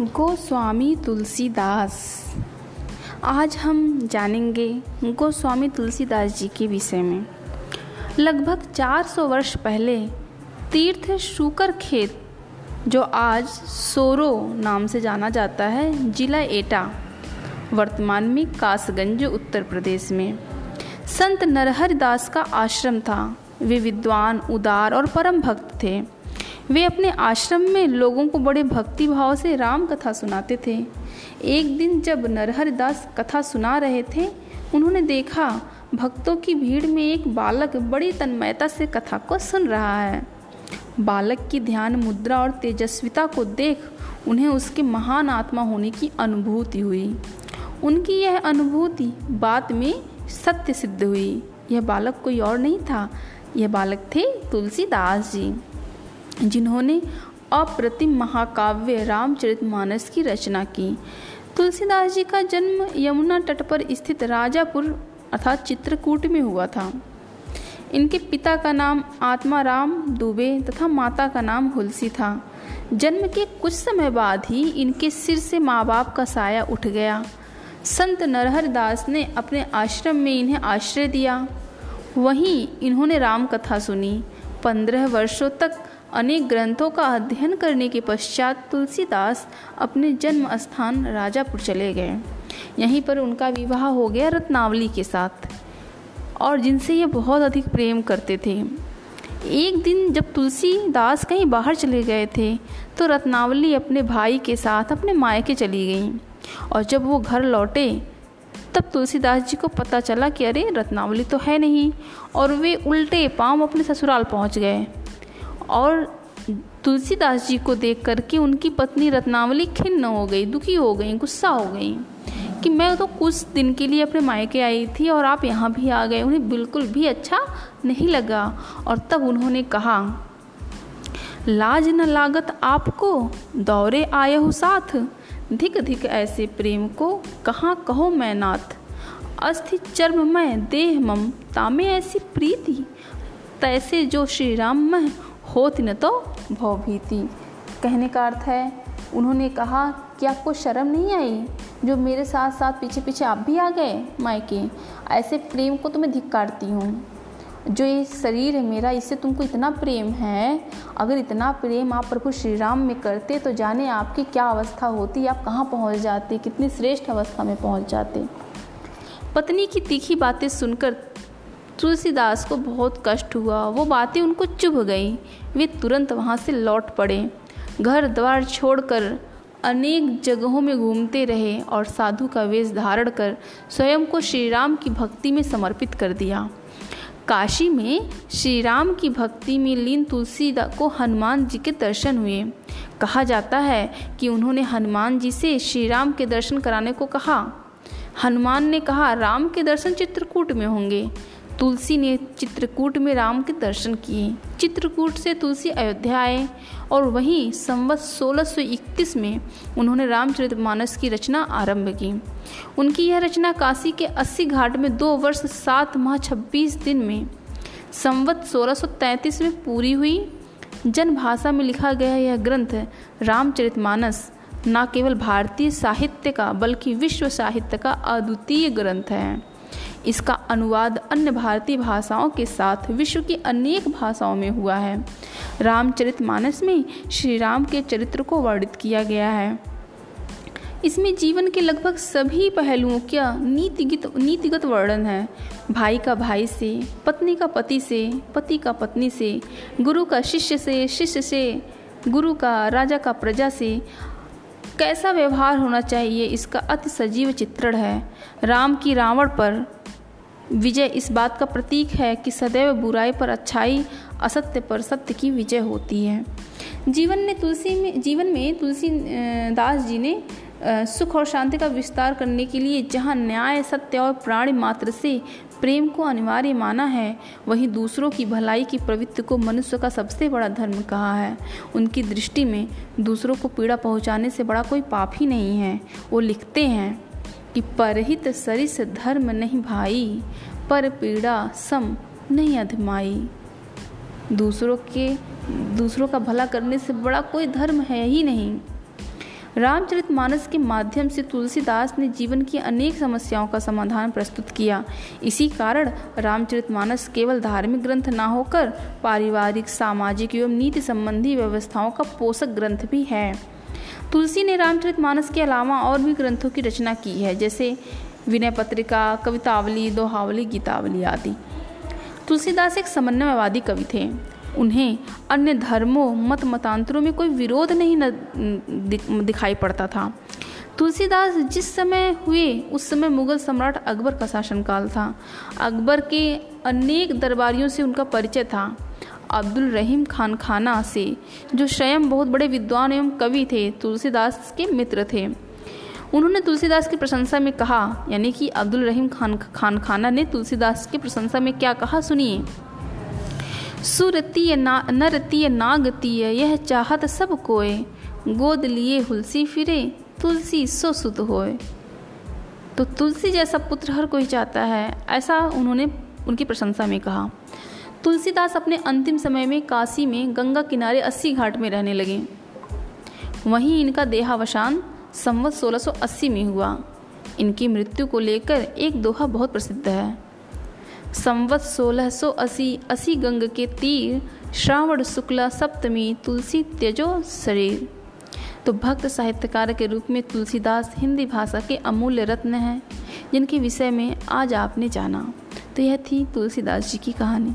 गोस्वामी तुलसीदास। आज हम जानेंगे गोस्वामी तुलसीदास जी के विषय में। लगभग 400 वर्ष पहले तीर्थ शुकर खेत, जो आज सोरो नाम से जाना जाता है, जिला एटा, वर्तमान में कासगंज, उत्तर प्रदेश में। संत नरहरि दास का आश्रम था। वे विद्वान, उदार और परम भक्त थे। वे अपने आश्रम में लोगों को बड़े भक्ति भाव से राम कथा सुनाते थे। एक दिन जब नरहरि दास कथा सुना रहे थे, उन्होंने देखा भक्तों की भीड़ में एक बालक बड़ी तन्मयता से कथा को सुन रहा है। बालक की ध्यान मुद्रा और तेजस्विता को देख उन्हें उसके महान आत्मा होने की अनुभूति हुई। उनकी यह अनुभूति बाद में सत्य सिद्ध हुई। यह बालक कोई और नहीं था। यह बालक थे तुलसीदास जी। जिन्होंने अप्रतिम महाकाव्य रामचरितमानस की रचना की। तुलसीदास जी का जन्म यमुना तट पर स्थित राजापुर अर्थात चित्रकूट में हुआ था। इनके पिता का नाम आत्माराम दुबे तथा माता का नाम हुलसी था। जन्म के कुछ समय बाद ही इनके सिर से माँ बाप का साया उठ गया। संत नरहर दास ने अपने आश्रम में इन्हें आश्रय दिया। वहीं इन्होंने राम कथा सुनी। पंद्रह वर्षों तक अनेक ग्रंथों का अध्ययन करने के पश्चात तुलसीदास अपने जन्म स्थान राजापुर चले गए। यहीं पर उनका विवाह हो गया रत्नावली के साथ। और जिनसे ये बहुत अधिक प्रेम करते थे। एक दिन जब तुलसीदास कहीं बाहर चले गए थे तो रत्नावली अपने भाई के साथ अपने मायके चली गई। और जब वो घर लौटे, तब तुलसीदास जी को पता चला कि अरे, रत्नावली तो है नहीं। और वे उल्टे पाँव अपने ससुराल पहुँच गए। और तुलसीदास जी को देख करके उनकी पत्नी रत्नावली खिन्न हो गई, दुखी हो गई, गुस्सा हो गई कि मैं तो कुछ दिन के लिए अपने मायके आई थी और आप यहाँ भी आ गए। उन्हें बिल्कुल भी अच्छा नहीं लगा और तब उन्होंने कहा, लाज न लागत आपको, दौरे आए हो साथ। धिक धिक ऐसे प्रेम को कहाँ कहो मैं नाथ। अस्थि चर्म मैं देह मम, तामे ऐसी प्रीति। तैसे जो श्री राम में होती न तो भवभीति कहने का अर्थ है, उन्होंने कहा, कि आपको शर्म नहीं आई? जो मेरे साथ साथ पीछे पीछे आप भी आ गए, मायके? ऐसे प्रेम को तो मैं धिक्कारती हूँ। जो ये शरीर है मेरा, इससे तुमको इतना प्रेम है? अगर इतना प्रेम आप प्रभु श्री राम में करते तो जाने आपकी क्या अवस्था होती? आप कहाँ पहुँच जाते? कितनी श्रेष्ठ अवस्था में पहुँच जाते? पत्नी की तीखी बातें सुनकर तुलसीदास को बहुत कष्ट हुआ। वो बातें उनको चुभ गई। वे तुरंत वहाँ से लौट पड़े। घर द्वार छोड़कर अनेक जगहों में घूमते रहे और साधु का वेश धारण कर स्वयं को श्री राम की भक्ति में समर्पित कर दिया। काशी में श्री राम की भक्ति में लीन तुलसी को हनुमान जी के दर्शन हुए। कहा जाता है कि उन्होंने हनुमान जी से श्री राम के दर्शन कराने को कहा। हनुमान ने कहा, राम के दर्शन चित्रकूट में होंगे। तुलसी ने चित्रकूट में राम के दर्शन किए। चित्रकूट से तुलसी अयोध्या आए और वहीं संवत 1631 में उन्होंने रामचरितमानस की रचना आरंभ की। उनकी यह रचना काशी के 80 घाट में दो वर्ष सात माह 26 दिन में संवत 1633 में पूरी हुई। जन भाषा में लिखा गया यह ग्रंथ रामचरितमानस न केवल भारतीय साहित्य का बल्कि विश्व साहित्य का अद्वितीय ग्रंथ है। इसका अनुवाद अन्य भारतीय भाषाओं के साथ विश्व की अनेक भाषाओं में हुआ है। रामचरितमानस में श्री राम के चरित्र को वर्णित किया गया है। इसमें जीवन के लगभग सभी पहलुओं का नीतिगत नीतिगत वर्णन है। भाई का भाई से, पत्नी का पति से, पति का पत्नी से, गुरु का शिष्य से शिष्य से, गुरु का, राजा का प्रजा से। कैसा व्यवहार होना चाहिए इसका अति सजीव चित्रण है। राम की रावण पर विजय इस बात का प्रतीक है कि सदैव बुराई पर अच्छाई, असत्य पर सत्य की विजय होती है। जीवन ने तुलसी में, जीवन में तुलसी दास जी ने सुख और शांति का विस्तार करने के लिए जहाँ न्याय, सत्य और प्राणी मात्र से प्रेम को अनिवार्य माना है, वहीं दूसरों की भलाई की प्रवृत्ति को मनुष्य का सबसे बड़ा धर्म कहा है। उनकी दृष्टि में दूसरों को पीड़ा पहुँचाने से बड़ा कोई पाप ही नहीं है। वो लिखते हैं कि परहित सरिस धर्म नहीं भाई, पर पीड़ा सम नहीं अधमाई। दूसरों के, दूसरों का भला करने से बड़ा कोई धर्म है ही नहीं। रामचरितमानस के माध्यम से तुलसीदास ने जीवन की अनेक समस्याओं का समाधान प्रस्तुत किया। इसी कारण रामचरितमानस केवल धार्मिक ग्रंथ न होकर पारिवारिक, सामाजिक एवं नीति संबंधी व्यवस्थाओं का पोषक ग्रंथ भी है। तुलसी ने रामचरितमानस के अलावा और भी ग्रंथों की रचना की है, जैसे विनय पत्रिका, कवितावली, दोहावली, गीतावली आदि। तुलसीदास एक समन्वयवादी कवि थे। उन्हें अन्य धर्मों मत मतांतरों में कोई विरोध नहीं न दिखाई पड़ता था। तुलसीदास जिस समय हुए, उस समय मुगल सम्राट अकबर का शासनकाल था। अकबर के अनेक दरबारियों से उनका परिचय था। अब्दुल रहीम खान खाना से, जो स्वयं बहुत बड़े विद्वान एवं कवि थे, तुलसीदास के मित्र थे। उन्होंने तुलसीदास की प्रशंसा में कहा, यानी कि अब्दुल रहीम खान खान खाना ने तुलसीदास की प्रशंसा में क्या कहा, सुनिए। सुरतीय ना, नरतीय नागतीय, यह चाहत सब कोय गोद लिए हुलसी फिरे, तुलसी सो सुत होए। तो तुलसी जैसा पुत्र हर कोई चाहता है, ऐसा उन्होंने उनकी प्रशंसा में कहा। तुलसीदास अपने अंतिम समय में काशी में गंगा किनारे अस्सी घाट में रहने लगे। वहीं इनका देहावसान संवत 1680 में हुआ। इनकी मृत्यु को लेकर एक दोहा बहुत प्रसिद्ध है। संवत सोलह सौ अस्सी अस्सी गंग के तीर श्रावण शुक्ला सप्तमी तुलसी त्यजो शरीर। तो भक्त साहित्यकार के रूप में तुलसीदास हिंदी भाषा के अमूल्य रत्न हैं, जिनके विषय में आज आपने जाना। तो यह थी तुलसीदास जी की कहानी।